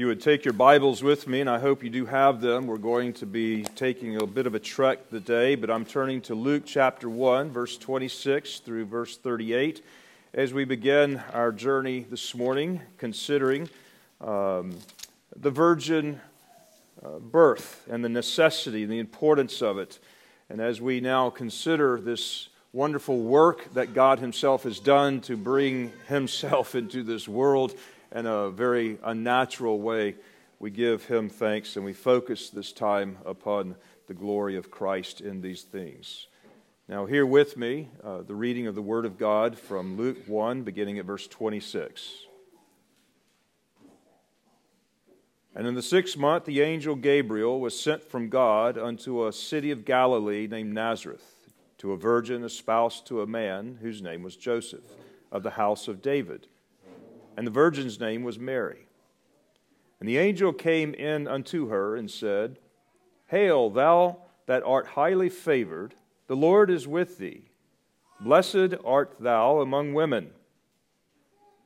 you would take your Bibles with me, and I hope you do have them, we're going to be taking a bit of a trek today, but I'm turning to Luke chapter 1, verse 26 through verse 38, as we begin our journey this morning, considering um, the virgin uh, birth and the necessity and the importance of it. And as we now consider this wonderful work that God Himself has done to bring Himself into this world in a very unnatural way, we give him thanks and we focus this time upon the glory of Christ in these things. Now, hear with me uh, the reading of the Word of God from Luke 1, beginning at verse 26. And in the sixth month, the angel Gabriel was sent from God unto a city of Galilee named Nazareth, to a virgin espoused to a man whose name was Joseph, of the house of David and the virgin's name was Mary. And the angel came in unto her and said, Hail, thou that art highly favored, the Lord is with thee. Blessed art thou among women.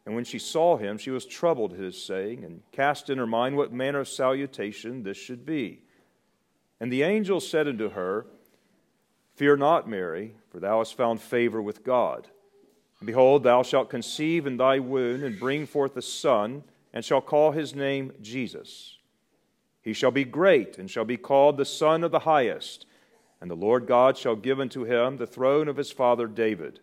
And when she saw him, she was troubled at his saying, and cast in her mind what manner of salutation this should be. And the angel said unto her, Fear not, Mary, for thou hast found favor with God. Behold, thou shalt conceive in thy womb and bring forth a son, and shall call his name Jesus. He shall be great, and shall be called the Son of the Highest. And the Lord God shall give unto him the throne of his father David.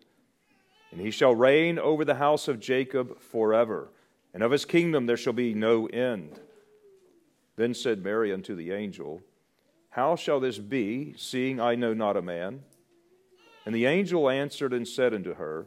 And he shall reign over the house of Jacob forever, and of his kingdom there shall be no end. Then said Mary unto the angel, How shall this be, seeing I know not a man? And the angel answered and said unto her,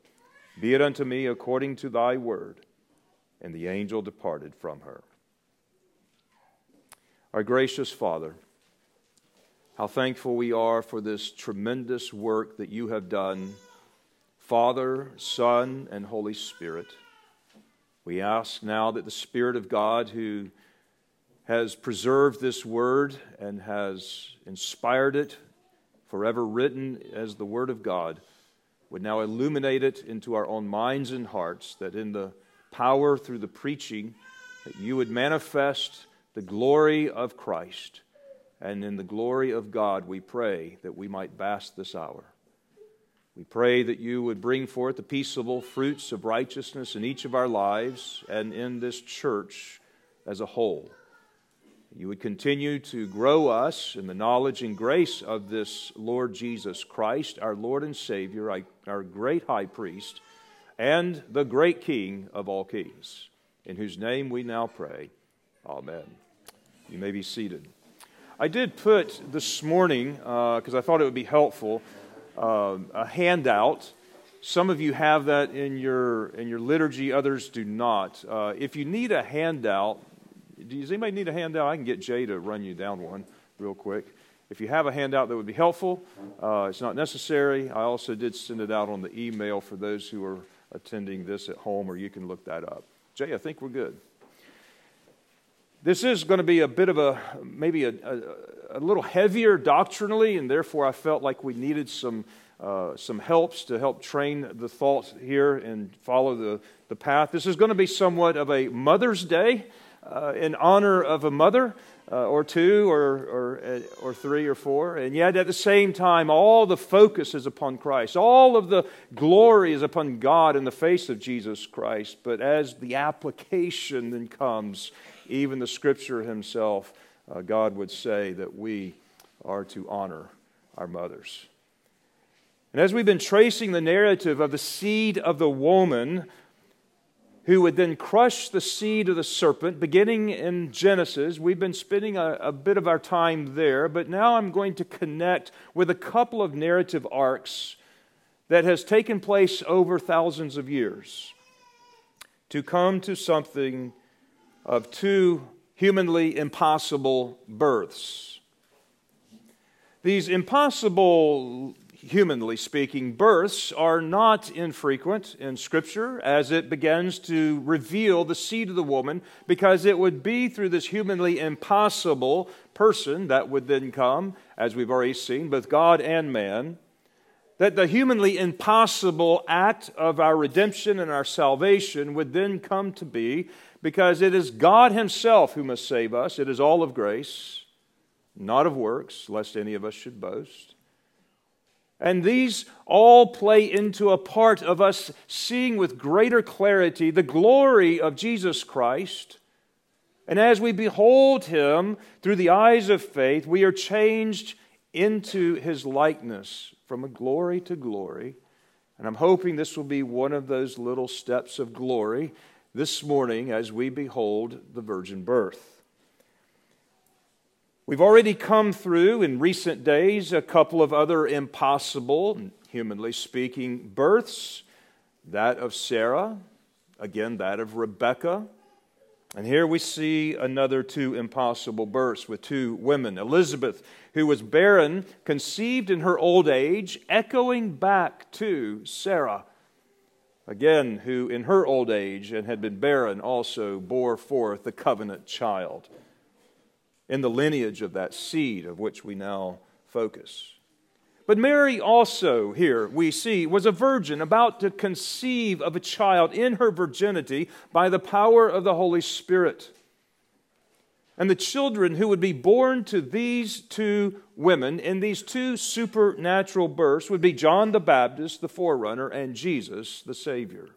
be it unto me according to thy word. And the angel departed from her. Our gracious Father, how thankful we are for this tremendous work that you have done, Father, Son, and Holy Spirit. We ask now that the Spirit of God, who has preserved this word and has inspired it, forever written as the Word of God, would now illuminate it into our own minds and hearts, that in the power through the preaching, that you would manifest the glory of Christ. And in the glory of God, we pray that we might bask this hour. We pray that you would bring forth the peaceable fruits of righteousness in each of our lives and in this church as a whole. You would continue to grow us in the knowledge and grace of this Lord Jesus Christ, our Lord and Savior, our great high priest, and the great King of all kings, in whose name we now pray. Amen. You may be seated. I did put this morning, because uh, I thought it would be helpful, uh, a handout. Some of you have that in your, in your liturgy, others do not. Uh, if you need a handout, does anybody need a handout? I can get Jay to run you down one real quick. If you have a handout that would be helpful, uh, it's not necessary. I also did send it out on the email for those who are attending this at home, or you can look that up. Jay, I think we're good. This is going to be a bit of a, maybe a, a, a little heavier doctrinally, and therefore I felt like we needed some, uh, some helps to help train the thought here and follow the, the path. This is going to be somewhat of a Mother's Day uh, in honor of a mother uh, or two or, or, uh, or three or four. And yet at the same time, all the focus is upon Christ. All of the glory is upon God in the face of Jesus Christ. But as the application then comes, even the scripture himself, uh, God would say that we are to honor our mothers. And as we've been tracing the narrative of the seed of the woman, who would then crush the seed of the serpent, beginning in Genesis. We've been spending a, a, bit of our time there, but now I'm going to connect with a couple of narrative arcs that has taken place over thousands of years to come to something of two humanly impossible births. These impossible, humanly speaking, births are not infrequent in Scripture as it begins to reveal the seed of the woman, because it would be through this humanly impossible person that would then come, as we've already seen, both God and man that the humanly impossible act of our redemption and our salvation would then come to be because it is God Himself who must save us. It is all of grace, not of works, lest any of us should boast. And these all play into a part of us seeing with greater clarity the glory of Jesus Christ. And as we behold Him through the eyes of faith, we are changed into His likeness from a glory to glory. And I'm hoping this will be one of those little steps of glory this morning as we behold the virgin birth. We've already come through in recent days a couple of other impossible, humanly speaking, births. That of Sarah, again, that of Rebecca. And here we see another two impossible births with two women. Elizabeth who was barren, conceived in her old age, echoing back to Sarah, again, who in her old age and had been barren also bore forth the covenant child in the lineage of that seed of which we now focus. But Mary also, here we see, was a virgin about to conceive of a child in her virginity by the power of the Holy Spirit. And the children who would be born to these two women in these two supernatural births would be John the Baptist, the forerunner, and Jesus, the Savior.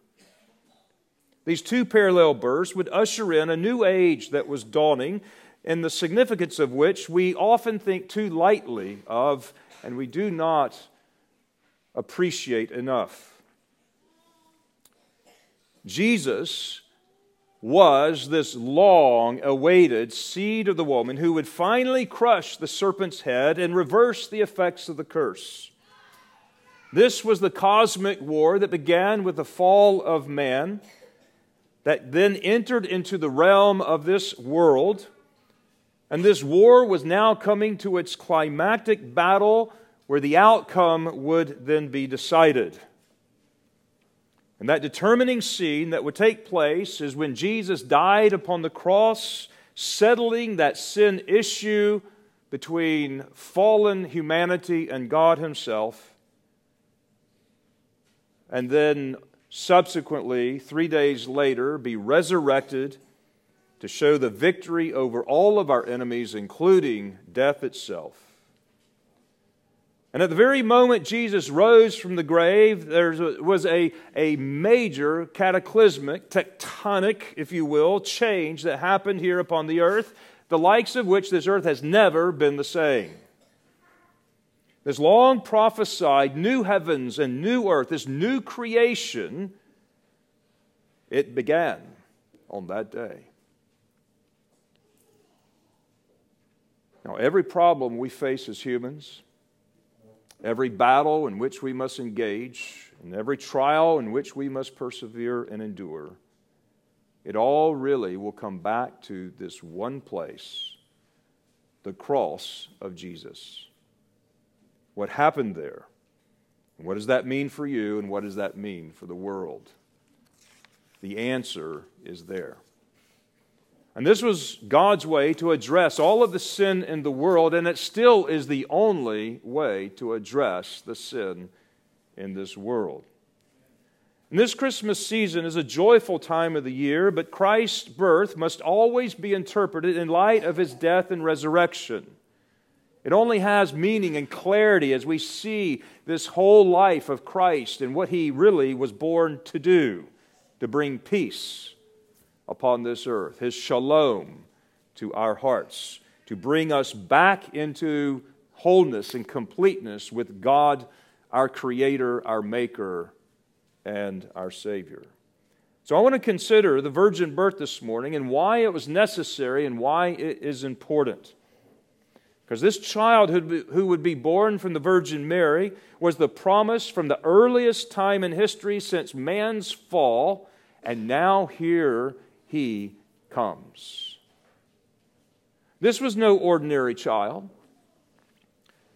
These two parallel births would usher in a new age that was dawning, and the significance of which we often think too lightly of, and we do not appreciate enough. Jesus was this long awaited seed of the woman who would finally crush the serpent's head and reverse the effects of the curse. This was the cosmic war that began with the fall of man, that then entered into the realm of this world. And this war was now coming to its climactic battle where the outcome would then be decided. And that determining scene that would take place is when Jesus died upon the cross, settling that sin issue between fallen humanity and God Himself. And then subsequently, three days later, be resurrected to show the victory over all of our enemies, including death itself. And at the very moment Jesus rose from the grave, there was a, a major cataclysmic, tectonic, if you will, change that happened here upon the earth, the likes of which this earth has never been the same. This long prophesied new heavens and new earth, this new creation, it began on that day. Now, every problem we face as humans, every battle in which we must engage, and every trial in which we must persevere and endure, it all really will come back to this one place the cross of Jesus. What happened there? What does that mean for you, and what does that mean for the world? The answer is there. And this was God's way to address all of the sin in the world, and it still is the only way to address the sin in this world. And this Christmas season is a joyful time of the year, but Christ's birth must always be interpreted in light of his death and resurrection. It only has meaning and clarity as we see this whole life of Christ and what he really was born to do to bring peace upon this earth, His shalom to our hearts, to bring us back into wholeness and completeness with God, our Creator, our Maker, and our Savior. So I want to consider the virgin birth this morning and why it was necessary and why it is important. Because this child who would be born from the Virgin Mary was the promise from the earliest time in history since man's fall, and now here he comes. This was no ordinary child.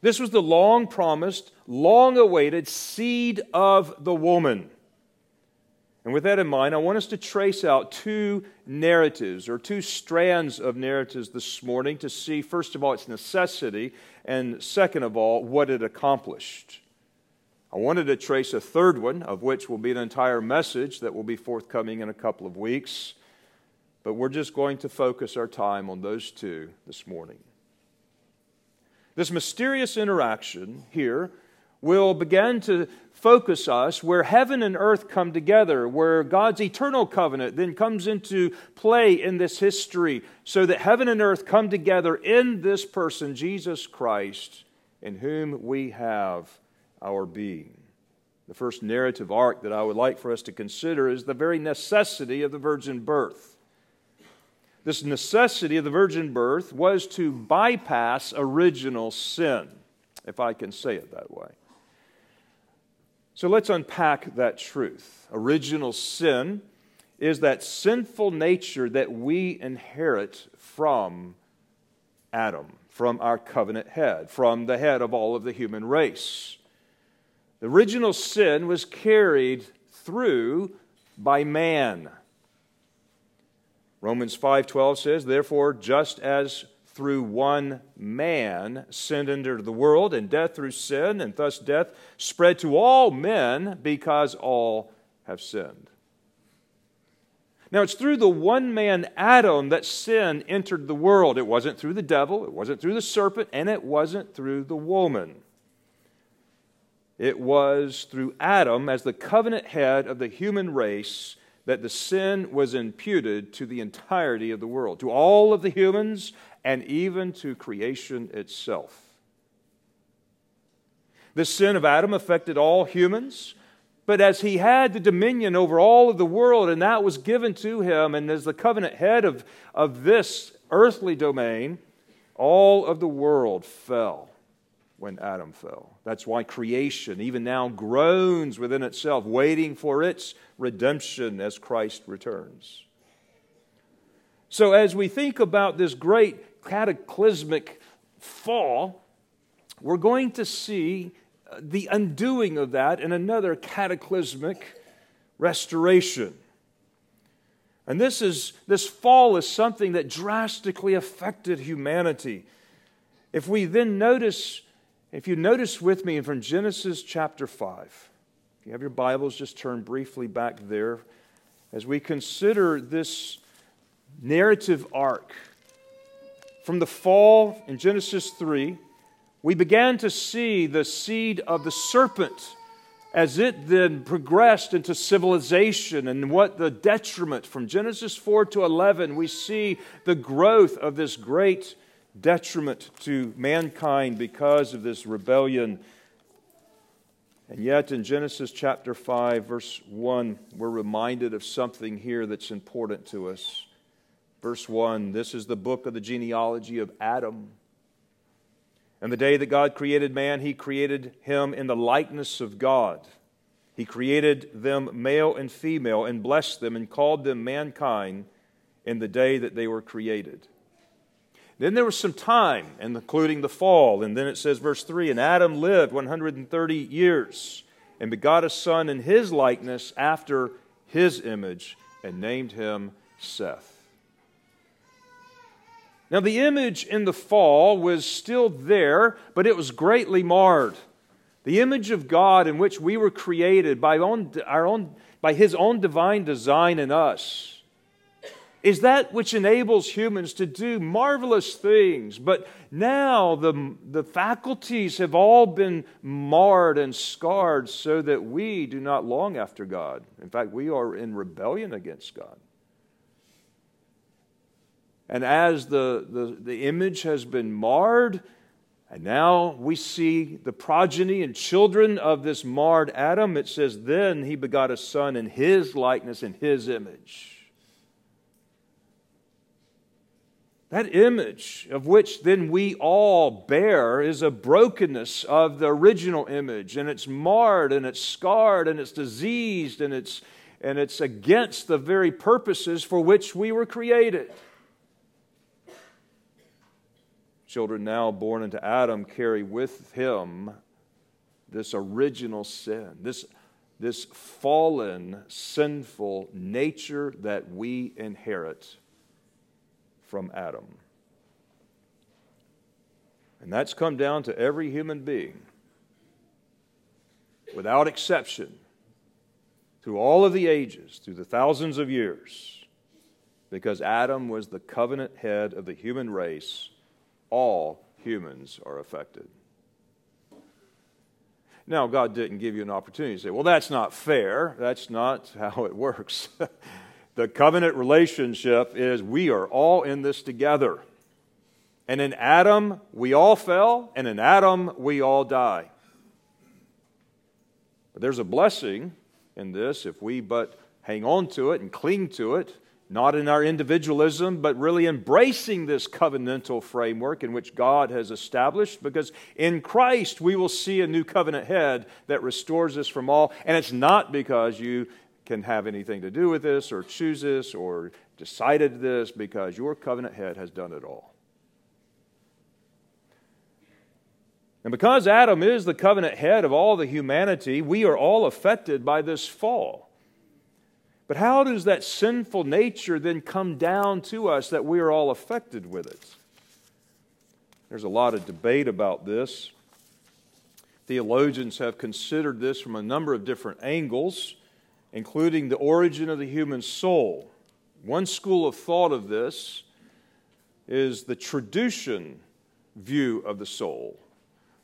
This was the long promised, long awaited seed of the woman. And with that in mind, I want us to trace out two narratives or two strands of narratives this morning to see, first of all, its necessity, and second of all, what it accomplished. I wanted to trace a third one, of which will be an entire message that will be forthcoming in a couple of weeks. But we're just going to focus our time on those two this morning. This mysterious interaction here will begin to focus us where heaven and earth come together, where God's eternal covenant then comes into play in this history, so that heaven and earth come together in this person, Jesus Christ, in whom we have our being. The first narrative arc that I would like for us to consider is the very necessity of the virgin birth. This necessity of the virgin birth was to bypass original sin, if I can say it that way. So let's unpack that truth. Original sin is that sinful nature that we inherit from Adam, from our covenant head, from the head of all of the human race. The original sin was carried through by man. Romans 5:12 says, "Therefore just as through one man sin entered the world, and death through sin, and thus death spread to all men because all have sinned." Now, it's through the one man Adam that sin entered the world. It wasn't through the devil, it wasn't through the serpent, and it wasn't through the woman. It was through Adam, as the covenant head of the human race, that the sin was imputed to the entirety of the world, to all of the humans, and even to creation itself. The sin of Adam affected all humans, but as he had the dominion over all of the world, and that was given to him, and as the covenant head of, of this earthly domain, all of the world fell when Adam fell. That's why creation, even now, groans within itself, waiting for its redemption as Christ returns. So, as we think about this great cataclysmic fall, we're going to see uh, the undoing of that in another cataclysmic restoration. And this, is, this fall is something that drastically affected humanity. If we then notice if you notice with me from Genesis chapter 5, if you have your Bibles, just turn briefly back there as we consider this narrative arc. From the fall in Genesis 3, we began to see the seed of the serpent as it then progressed into civilization and what the detriment from Genesis 4 to 11, we see the growth of this great detriment to mankind because of this rebellion. And yet, in Genesis chapter 5, verse 1, we're reminded of something here that's important to us. Verse 1 this is the book of the genealogy of Adam. And the day that God created man, he created him in the likeness of God. He created them male and female and blessed them and called them mankind in the day that they were created. Then there was some time, including the fall. And then it says, verse 3 And Adam lived 130 years and begot a son in his likeness after his image and named him Seth. Now, the image in the fall was still there, but it was greatly marred. The image of God in which we were created by, own, our own, by his own divine design in us is that which enables humans to do marvelous things. But now the, the faculties have all been marred and scarred so that we do not long after God. In fact, we are in rebellion against God. And as the, the, the image has been marred, and now we see the progeny and children of this marred Adam, it says, Then he begot a son in his likeness, in his image. That image of which then we all bear is a brokenness of the original image, and it's marred and it's scarred and it's diseased and it's, and it's against the very purposes for which we were created. children now born into Adam carry with him this original sin, this, this fallen, sinful nature that we inherit from Adam. And that's come down to every human being, without exception, through all of the ages, through the thousands of years, because Adam was the covenant head of the human race. All humans are affected. Now, God didn't give you an opportunity to say, well, that's not fair. That's not how it works. the covenant relationship is we are all in this together. And in Adam, we all fell, and in Adam, we all die. But there's a blessing in this if we but hang on to it and cling to it, not in our individualism, but really embracing this covenantal framework in which God has established, because in Christ we will see a new covenant head that restores us from all. And it's not because you can have anything to do with this or choose this or decided this, because your covenant head has done it all. And because Adam is the covenant head of all the humanity, we are all affected by this fall. But how does that sinful nature then come down to us that we are all affected with it? There's a lot of debate about this. Theologians have considered this from a number of different angles, including the origin of the human soul. One school of thought of this is the traducian view of the soul.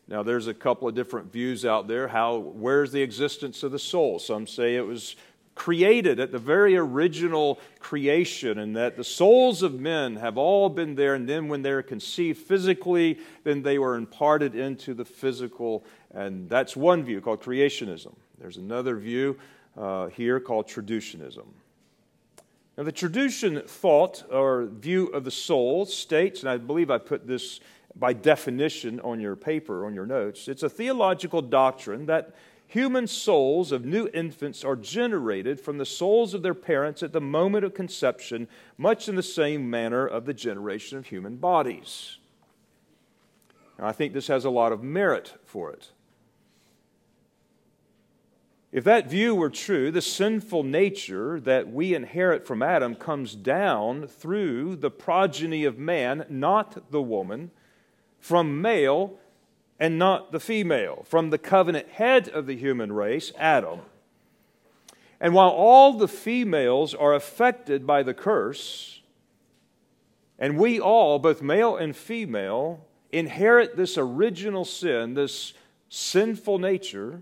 Now, there's a couple of different views out there. How, where's the existence of the soul? Some say it was created at the very original creation, and that the souls of men have all been there, and then when they're conceived physically, then they were imparted into the physical. And that's one view called creationism. There's another view uh, here called traducianism. Now, the traducian thought or view of the soul states, and I believe I put this by definition on your paper, on your notes. It's a theological doctrine that human souls of new infants are generated from the souls of their parents at the moment of conception, much in the same manner of the generation of human bodies. Now, I think this has a lot of merit for it. If that view were true, the sinful nature that we inherit from Adam comes down through the progeny of man, not the woman from male and not the female, from the covenant head of the human race, Adam. And while all the females are affected by the curse, and we all, both male and female, inherit this original sin, this sinful nature,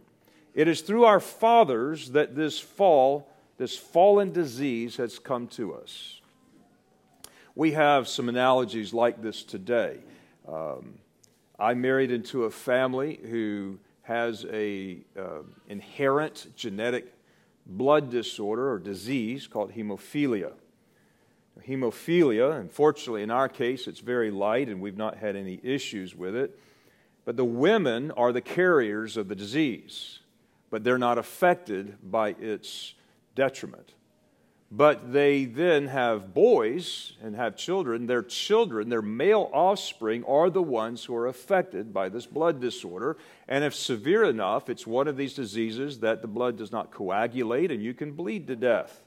it is through our fathers that this fall, this fallen disease has come to us. We have some analogies like this today. Um, I married into a family who has a uh, inherent genetic blood disorder or disease called hemophilia. Hemophilia, unfortunately, in our case, it's very light and we've not had any issues with it. But the women are the carriers of the disease, but they're not affected by its detriment but they then have boys and have children. Their children, their male offspring, are the ones who are affected by this blood disorder. And if severe enough, it's one of these diseases that the blood does not coagulate and you can bleed to death.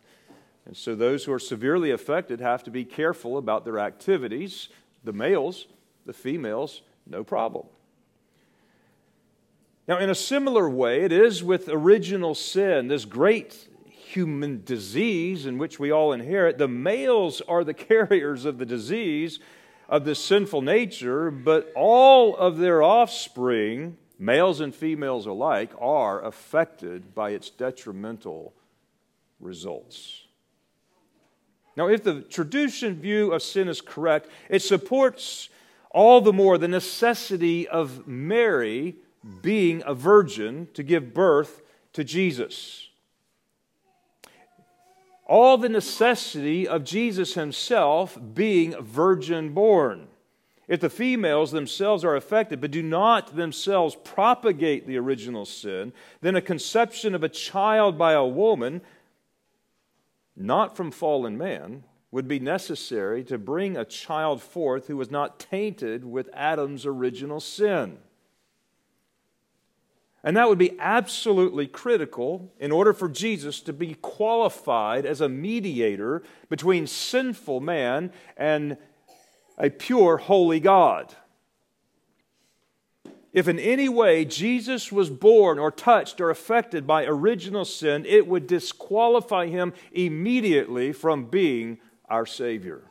And so those who are severely affected have to be careful about their activities. The males, the females, no problem. Now, in a similar way, it is with original sin, this great human disease in which we all inherit. The males are the carriers of the disease of this sinful nature, but all of their offspring, males and females alike, are affected by its detrimental results. Now, if the traducian view of sin is correct, it supports all the more the necessity of Mary being a virgin to give birth to Jesus all the necessity of Jesus himself being virgin born. If the females themselves are affected but do not themselves propagate the original sin, then a conception of a child by a woman, not from fallen man, would be necessary to bring a child forth who was not tainted with Adam's original sin. And that would be absolutely critical in order for Jesus to be qualified as a mediator between sinful man and a pure, holy God. If in any way Jesus was born or touched or affected by original sin, it would disqualify him immediately from being our Savior.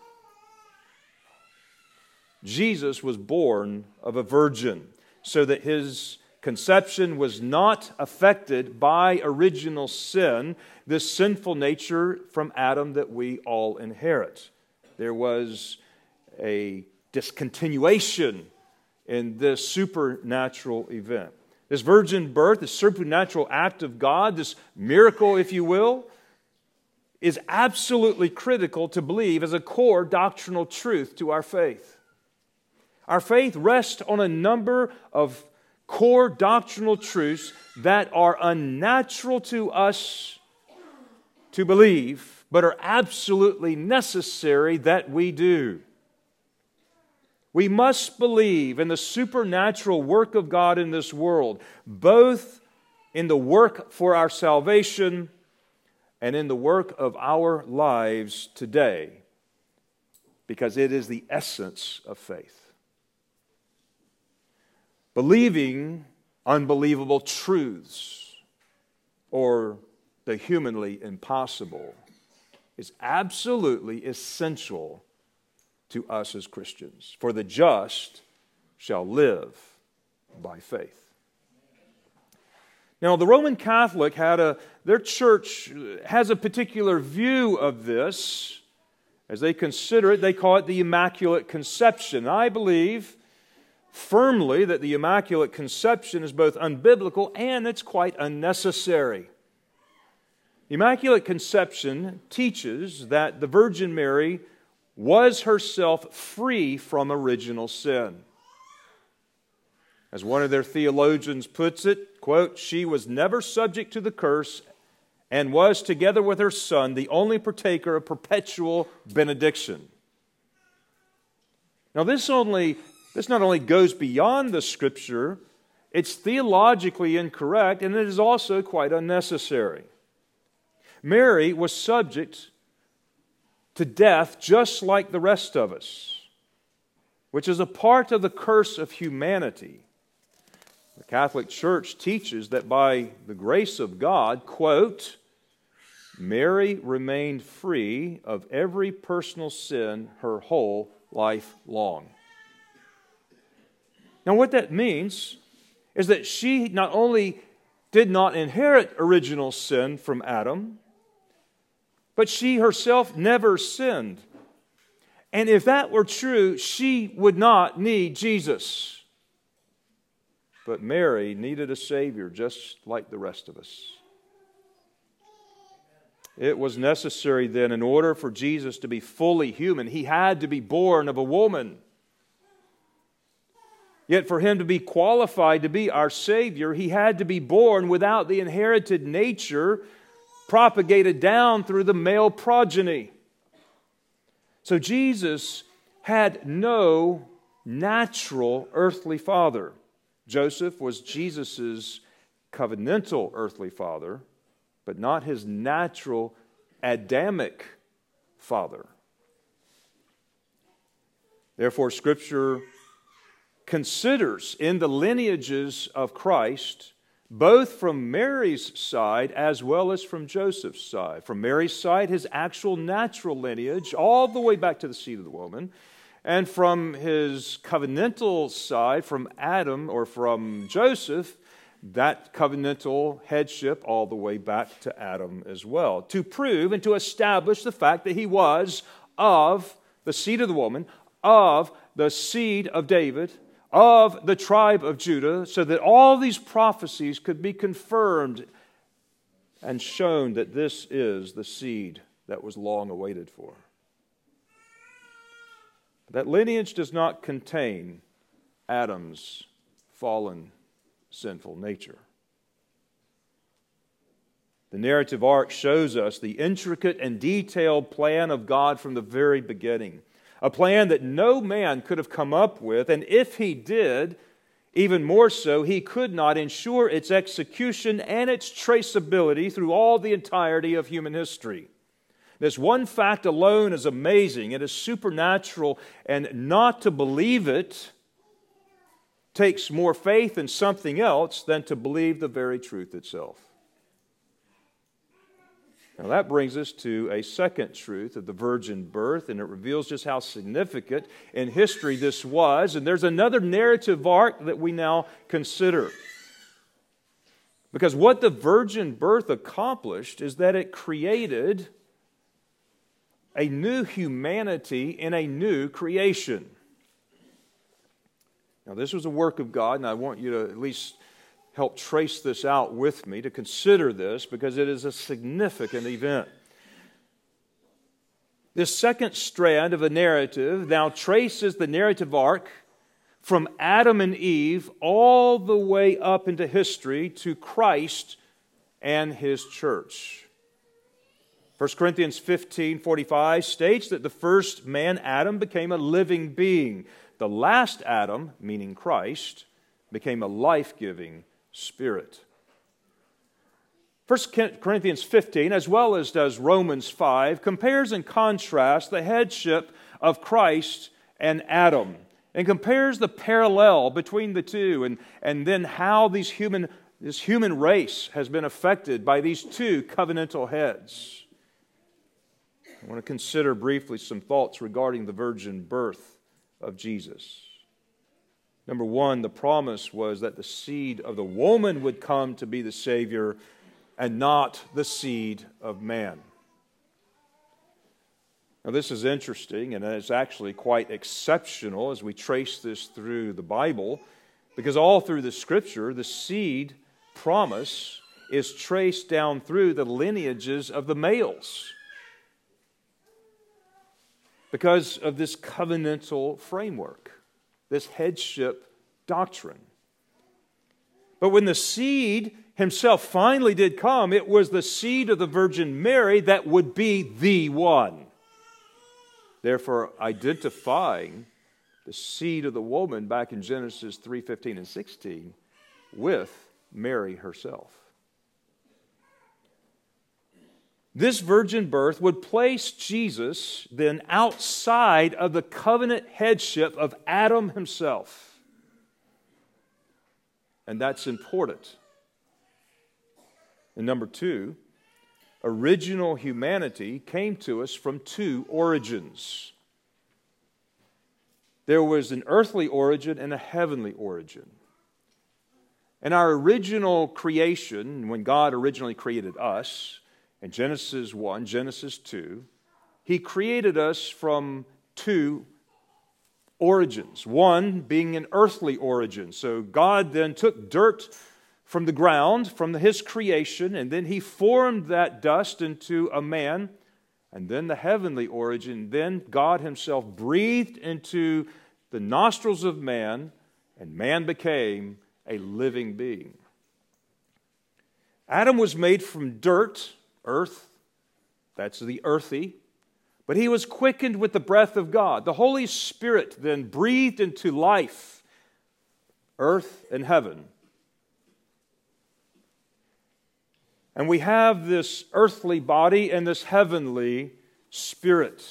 Jesus was born of a virgin so that his Conception was not affected by original sin, this sinful nature from Adam that we all inherit. There was a discontinuation in this supernatural event. This virgin birth, this supernatural act of God, this miracle, if you will, is absolutely critical to believe as a core doctrinal truth to our faith. Our faith rests on a number of core doctrinal truths that are unnatural to us to believe, but are absolutely necessary that we do. We must believe in the supernatural work of God in this world, both in the work for our salvation and in the work of our lives today, because it is the essence of faith. Believing unbelievable truths or the humanly impossible is absolutely essential to us as Christians. For the just shall live by faith. Now, the Roman Catholic had a, their church has a particular view of this. As they consider it, they call it the Immaculate Conception. I believe firmly that the Immaculate Conception is both unbiblical and it's quite unnecessary. Immaculate Conception teaches that the Virgin Mary was herself free from original sin. As one of their theologians puts it, quote, she was never subject to the curse and was, together with her son, the only partaker of perpetual benediction. Now, this only this not only goes beyond the scripture, it's theologically incorrect, and it is also quite unnecessary. Mary was subject to death just like the rest of us, which is a part of the curse of humanity. The Catholic Church teaches that by the grace of God, quote, Mary remained free of every personal sin her whole life long. Now, what that means is that she not only did not inherit original sin from Adam, but she herself never sinned. And if that were true, she would not need Jesus. But Mary needed a Savior just like the rest of us. It was necessary then, in order for Jesus to be fully human, he had to be born of a woman. Yet, for him to be qualified to be our Savior, he had to be born without the inherited nature propagated down through the male progeny. So, Jesus had no natural earthly father. Joseph was Jesus' covenantal earthly father, but not his natural Adamic father. Therefore, Scripture considers in the lineages of Christ, both from Mary's side as well as from Joseph's side. From Mary's side, his actual natural lineage, all the way back to the seed of the woman, and from his covenantal side, from Adam or from Joseph, that covenantal headship all the way back to Adam as well, to prove and to establish the fact that he was of the seed of the woman, of the seed of David, of the tribe of Judah, so that all these prophecies could be confirmed and shown that this is the seed that was long awaited for. That lineage does not contain Adam's fallen, sinful nature. The narrative arc shows us the intricate and detailed plan of God from the very beginning. A plan that no man could have come up with, and if he did, even more so, he could not ensure its execution and its traceability through all the entirety of human history. This one fact alone is amazing. It is supernatural, and not to believe it takes more faith in something else than to believe the very truth itself. Now, that brings us to a second truth of the virgin birth, and it reveals just how significant in history this was. And there's another narrative arc that we now consider. Because what the virgin birth accomplished is that it created a new humanity in a new creation. Now, this was a work of God, and I want you to at least help trace this out with me to consider this because it is a significant event. This second strand of the narrative now traces the narrative arc from Adam and Eve all the way up into history to Christ and his church. 1 Corinthians 15 45 states that the first man, Adam, became a living being. The last Adam, meaning Christ, became a life giving Spirit. 1 Corinthians 15, as well as does Romans 5, compares and contrasts the headship of Christ and Adam and compares the parallel between the two and, and then how these human, this human race has been affected by these two covenantal heads. I want to consider briefly some thoughts regarding the virgin birth of Jesus. Number one, the promise was that the seed of the woman would come to be the Savior and not the seed of man. Now, this is interesting, and it's actually quite exceptional as we trace this through the Bible, because all through the scripture, the seed promise is traced down through the lineages of the males because of this covenantal framework this headship doctrine. But when the seed himself finally did come, it was the seed of the Virgin Mary that would be the one. Therefore, identifying the seed of the woman back in Genesis 3:15 and 16 with Mary herself. This virgin birth would place Jesus then outside of the covenant headship of Adam himself. And that's important. And number two, original humanity came to us from two origins. There was an earthly origin and a heavenly origin. And our original creation, when God originally created us, in Genesis 1, Genesis 2, he created us from two origins. One being an earthly origin. So God then took dirt from the ground, from his creation, and then he formed that dust into a man. And then the heavenly origin, then God himself breathed into the nostrils of man, and man became a living being. Adam was made from dirt earth. That's the earthy. But he was quickened with the breath of God. The Holy Spirit then breathed into life earth and heaven. And we have this earthly body and this heavenly spirit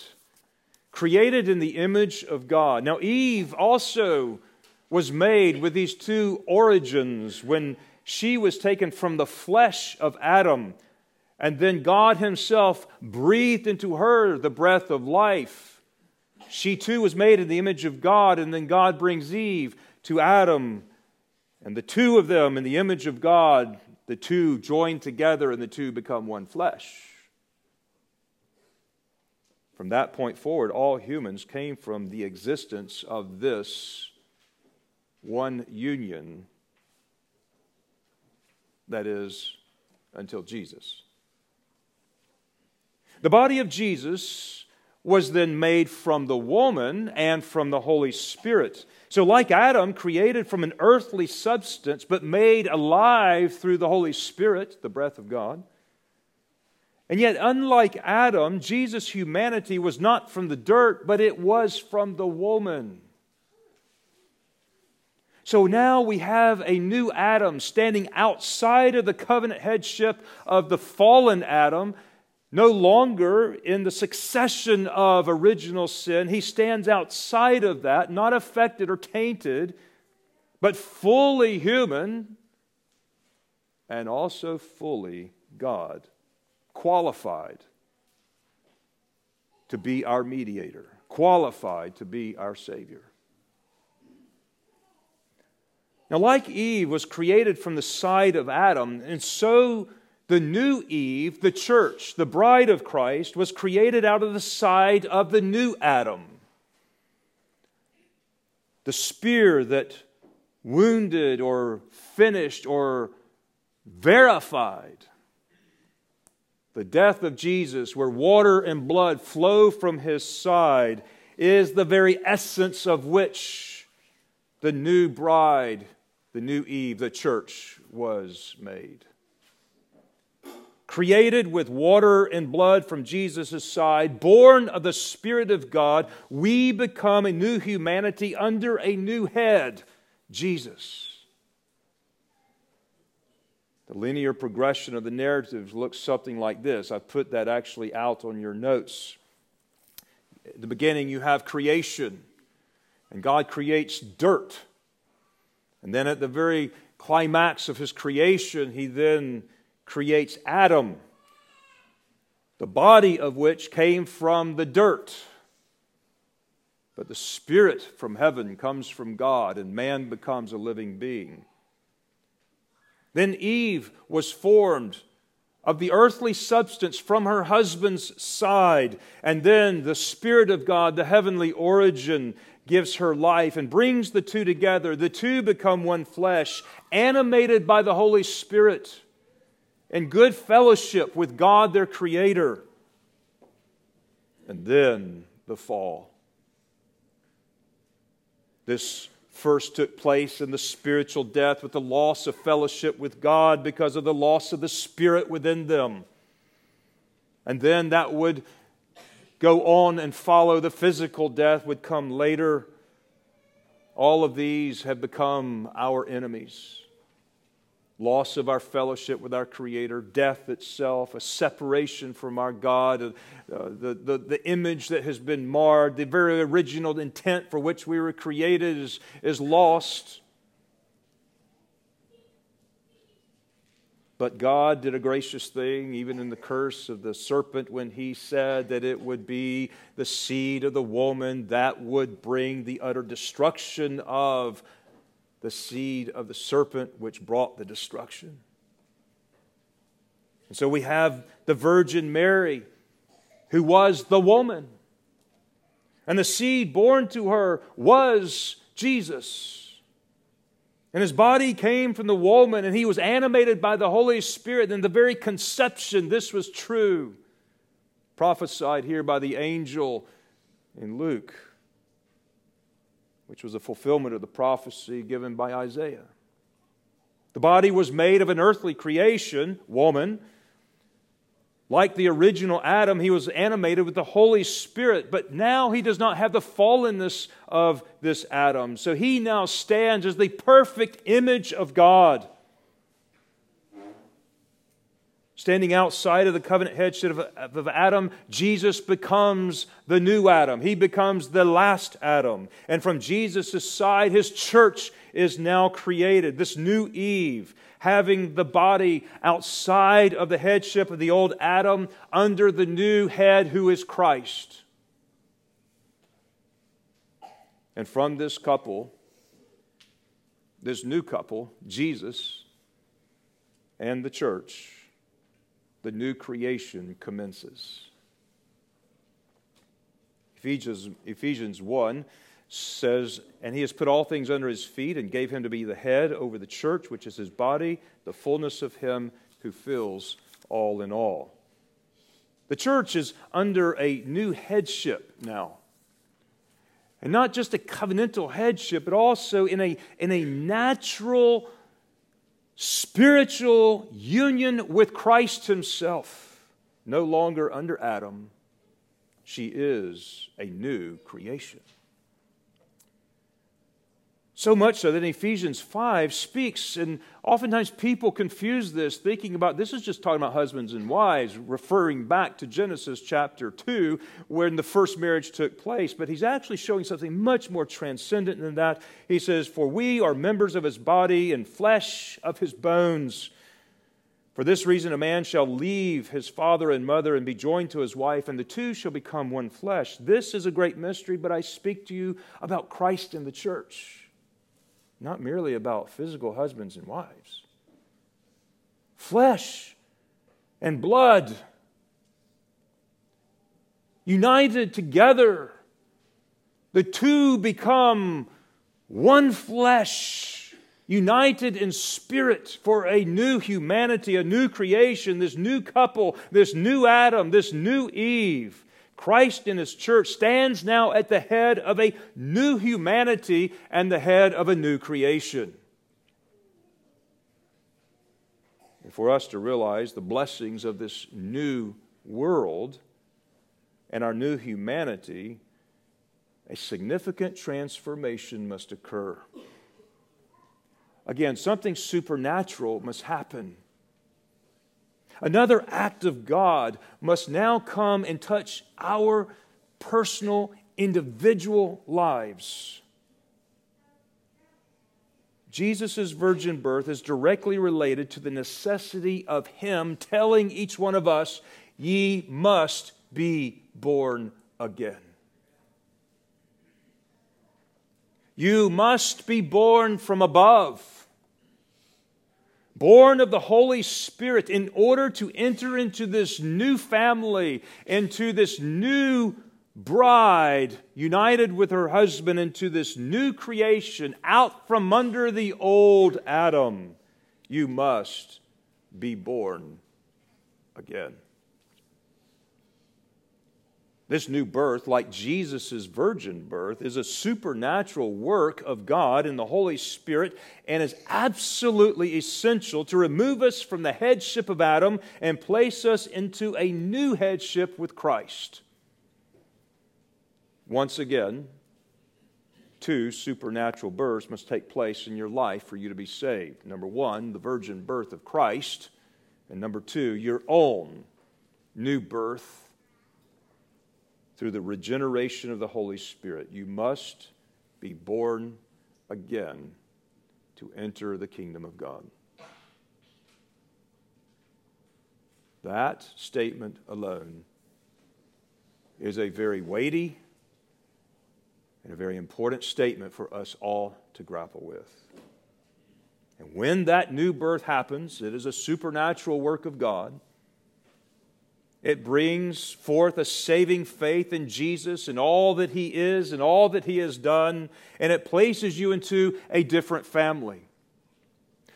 created in the image of God. Now, Eve also was made with these two origins when she was taken from the flesh of Adam and then God Himself breathed into her the breath of life. She too was made in the image of God, and then God brings Eve to Adam. And the two of them in the image of God, the two join together, and the two become one flesh. From that point forward, all humans came from the existence of this one union that is, until Jesus. The body of Jesus was then made from the woman and from the Holy Spirit. So, like Adam, created from an earthly substance, but made alive through the Holy Spirit, the breath of God, And yet, unlike Adam, Jesus' humanity was not from the dirt, but it was from the woman. So now we have a new Adam standing outside of the covenant headship of the fallen Adam, no longer in the succession of original sin. He stands outside of that, not affected or tainted, but fully human and also fully God, qualified to be our mediator, qualified to be our Savior. Now, like Eve was created from the side of Adam, and so the new Eve, the church, the bride of Christ, was created out of the side of the new Adam. The spear that wounded or finished or verified the death of Jesus, where water and blood flow from his side, is the very essence of which the new bride the new Eve, the church, was made. Created with water and blood from Jesus' side, born of the Spirit of God, we become a new humanity under a new head, Jesus. The linear progression of the narratives looks something like this. I've put that actually out on your notes. At the beginning, you have creation, and God creates dirt and then at the very climax of his creation, he then creates Adam, the body of which came from the dirt. But the spirit from heaven comes from God, and man becomes a living being. Then Eve was formed of the earthly substance from her husband's side, and then the Spirit of God, the heavenly origin, gives her life and brings the two together. The two become one flesh, animated by the Holy Spirit, in good fellowship with God, their Creator. And then the fall. This first took place in the spiritual death with the loss of fellowship with God because of the loss of the Spirit within them. And then that would go on and follow. The physical death would come later. All of these have become our enemies. Loss of our fellowship with our Creator, death itself, a separation from our God, uh, the, the, the image that has been marred, the very original intent for which we were created is, is lost. But God did a gracious thing, even in the curse of the serpent, when he said that it would be the seed of the woman that would bring the utter destruction of the seed of the serpent, which brought the destruction. And so we have the Virgin Mary, who was the woman. And the seed born to her was Jesus. And his body came from the woman, and he was animated by the Holy Spirit. And the very conception, this was true. Prophesied here by the angel in Luke, which was a fulfillment of the prophecy given by Isaiah. The body was made of an earthly creation, woman, like the original Adam, he was animated with the Holy Spirit, but now he does not have the fallenness of this Adam. So he now stands as the perfect image of God. Standing outside of the covenant headship of, of Adam, Jesus becomes the new Adam. He becomes the last Adam. And from Jesus' side, his church is now created, this new Eve having the body outside of the headship of the old Adam under the new head who is Christ. And from this couple, this new couple, Jesus and the church, the new creation commences. Ephesians, Ephesians 1 says, And he has put all things under his feet and gave him to be the head over the church, which is his body, the fullness of him who fills all in all. The church is under a new headship now. And not just a covenantal headship, but also in a, in a natural, spiritual union with Christ Himself. no longer under Adam. She is a new creation. So much so that Ephesians 5 speaks, and oftentimes people confuse this, thinking about this is just talking about husbands and wives, referring back to Genesis chapter 2, when the first marriage took place. But he's actually showing something much more transcendent than that. He says, For we are members of his body and flesh of his bones. For this reason, a man shall leave his father and mother and be joined to his wife, and the two shall become one flesh. This is a great mystery, but I speak to you about Christ and the church not merely about physical husbands and wives. Flesh and blood, united together, the two become one flesh, united in spirit for a new humanity, a new creation, this new couple, this new Adam, this new Eve. Christ in his church stands now at the head of a new humanity and the head of a new creation. And for us to realize the blessings of this new world and our new humanity, a significant transformation must occur. Again, something supernatural must happen. Another act of God must now come and touch our personal, individual lives. Jesus' virgin birth is directly related to the necessity of Him telling each one of us, Ye must be born again. You must be born from above born of the Holy Spirit, in order to enter into this new family, into this new bride, united with her husband, into this new creation, out from under the old Adam, you must be born again. This new birth, like Jesus' virgin birth, is a supernatural work of God in the Holy Spirit and is absolutely essential to remove us from the headship of Adam and place us into a new headship with Christ. Once again, two supernatural births must take place in your life for you to be saved. Number one, the virgin birth of Christ, and number two, your own new birth through the regeneration of the Holy Spirit. You must be born again to enter the kingdom of God. That statement alone is a very weighty and a very important statement for us all to grapple with. And when that new birth happens, it is a supernatural work of God. It brings forth a saving faith in Jesus and all that He is and all that He has done, and it places you into a different family.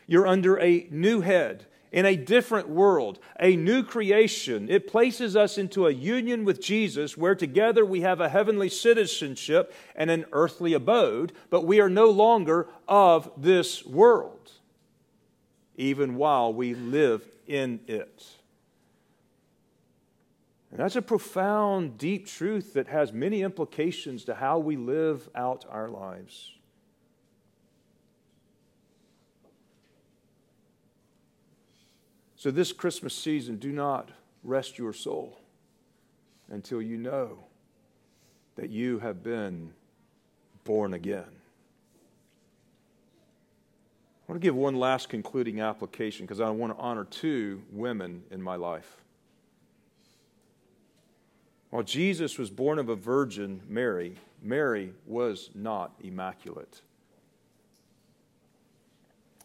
You're under a new head in a different world, a new creation. It places us into a union with Jesus where together we have a heavenly citizenship and an earthly abode, but we are no longer of this world, even while we live in it. And that's a profound, deep truth that has many implications to how we live out our lives. So, this Christmas season, do not rest your soul until you know that you have been born again. I want to give one last concluding application because I want to honor two women in my life. While Jesus was born of a virgin, Mary, Mary was not immaculate.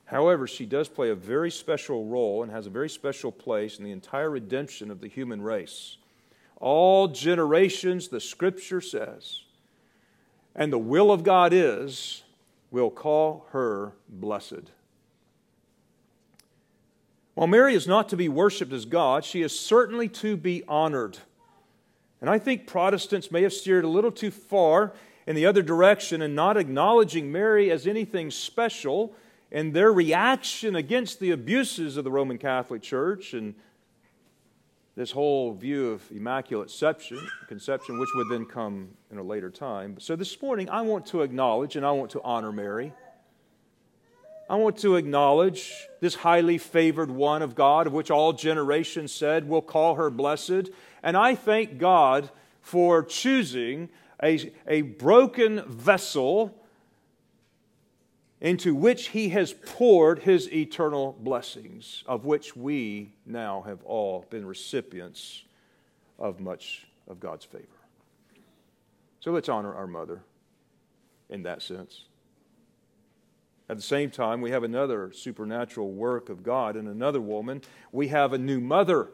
However, she does play a very special role and has a very special place in the entire redemption of the human race. All generations, the scripture says, and the will of God is, will call her blessed. While Mary is not to be worshiped as God, she is certainly to be honored. And I think Protestants may have steered a little too far in the other direction and not acknowledging Mary as anything special and their reaction against the abuses of the Roman Catholic Church and this whole view of immaculate conception, conception, which would then come in a later time. So this morning, I want to acknowledge and I want to honor Mary. I want to acknowledge this highly favored one of God, of which all generations said, We'll call her blessed. And I thank God for choosing a, a broken vessel into which he has poured his eternal blessings, of which we now have all been recipients of much of God's favor. So let's honor our mother in that sense. At the same time, we have another supernatural work of God in another woman. We have a new mother.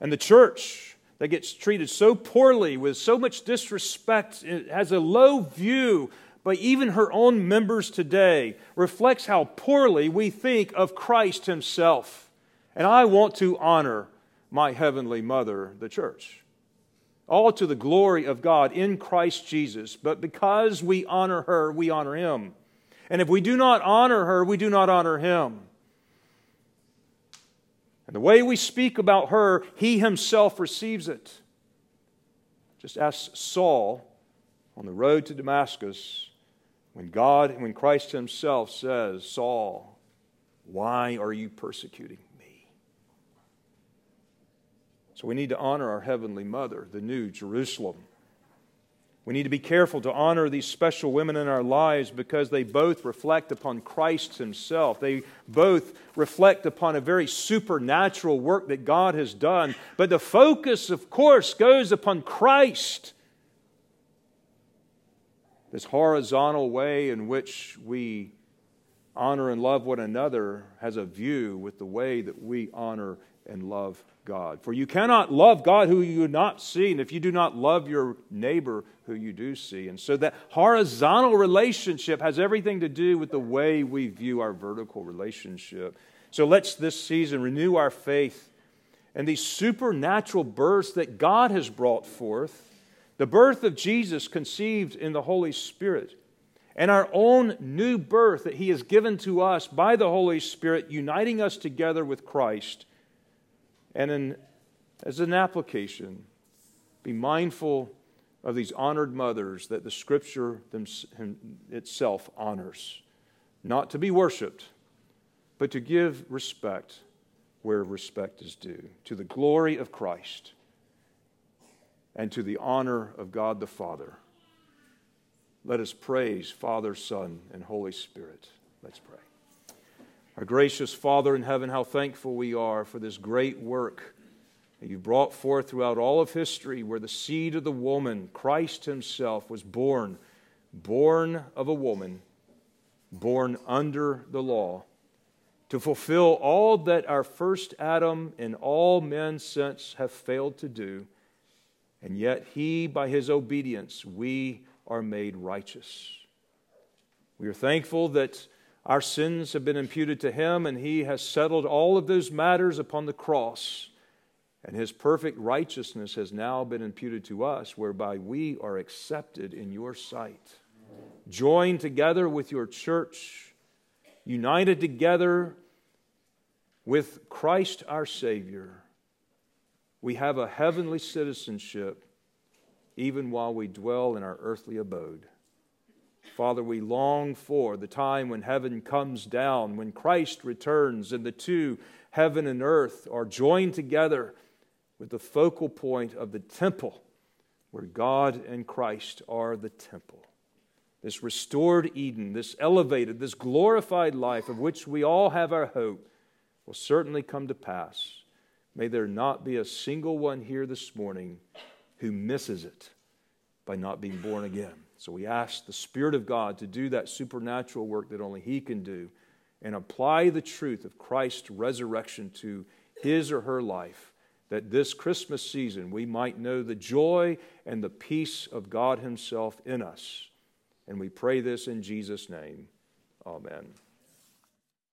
And the church that gets treated so poorly with so much disrespect has a low view but even her own members today reflects how poorly we think of Christ himself. And I want to honor my heavenly mother, the church. All to the glory of God in Christ Jesus. But because we honor her, we honor him. And if we do not honor her, we do not honor him. And the way we speak about her, he himself receives it. Just ask Saul on the road to Damascus when God, when Christ Himself says, Saul, why are you persecuting me? So we need to honor our Heavenly Mother, the New Jerusalem. We need to be careful to honor these special women in our lives because they both reflect upon Christ Himself. They both reflect upon a very supernatural work that God has done. But the focus, of course, goes upon Christ this horizontal way in which we honor and love one another has a view with the way that we honor and love God. For you cannot love God who you do not see, and if you do not love your neighbor who you do see. And so that horizontal relationship has everything to do with the way we view our vertical relationship. So let's this season renew our faith and these supernatural births that God has brought forth the birth of Jesus conceived in the Holy Spirit, and our own new birth that He has given to us by the Holy Spirit, uniting us together with Christ. And in, as an application, be mindful of these honored mothers that the Scripture itself honors, not to be worshiped, but to give respect where respect is due, to the glory of Christ and to the honor of God the Father. Let us praise Father, Son, and Holy Spirit. Let's pray. Our gracious Father in heaven, how thankful we are for this great work that you brought forth throughout all of history, where the seed of the woman, Christ Himself, was born, born of a woman, born under the law, to fulfill all that our first Adam and all men since have failed to do and yet, he, by his obedience, we are made righteous. We are thankful that our sins have been imputed to him, and he has settled all of those matters upon the cross. And his perfect righteousness has now been imputed to us, whereby we are accepted in your sight. Joined together with your church, united together with Christ our Savior we have a heavenly citizenship even while we dwell in our earthly abode. Father, we long for the time when heaven comes down, when Christ returns, and the two, heaven and earth, are joined together with the focal point of the temple, where God and Christ are the temple. This restored Eden, this elevated, this glorified life of which we all have our hope, will certainly come to pass May there not be a single one here this morning who misses it by not being born again. So we ask the Spirit of God to do that supernatural work that only He can do and apply the truth of Christ's resurrection to his or her life, that this Christmas season we might know the joy and the peace of God Himself in us. And we pray this in Jesus' name. Amen.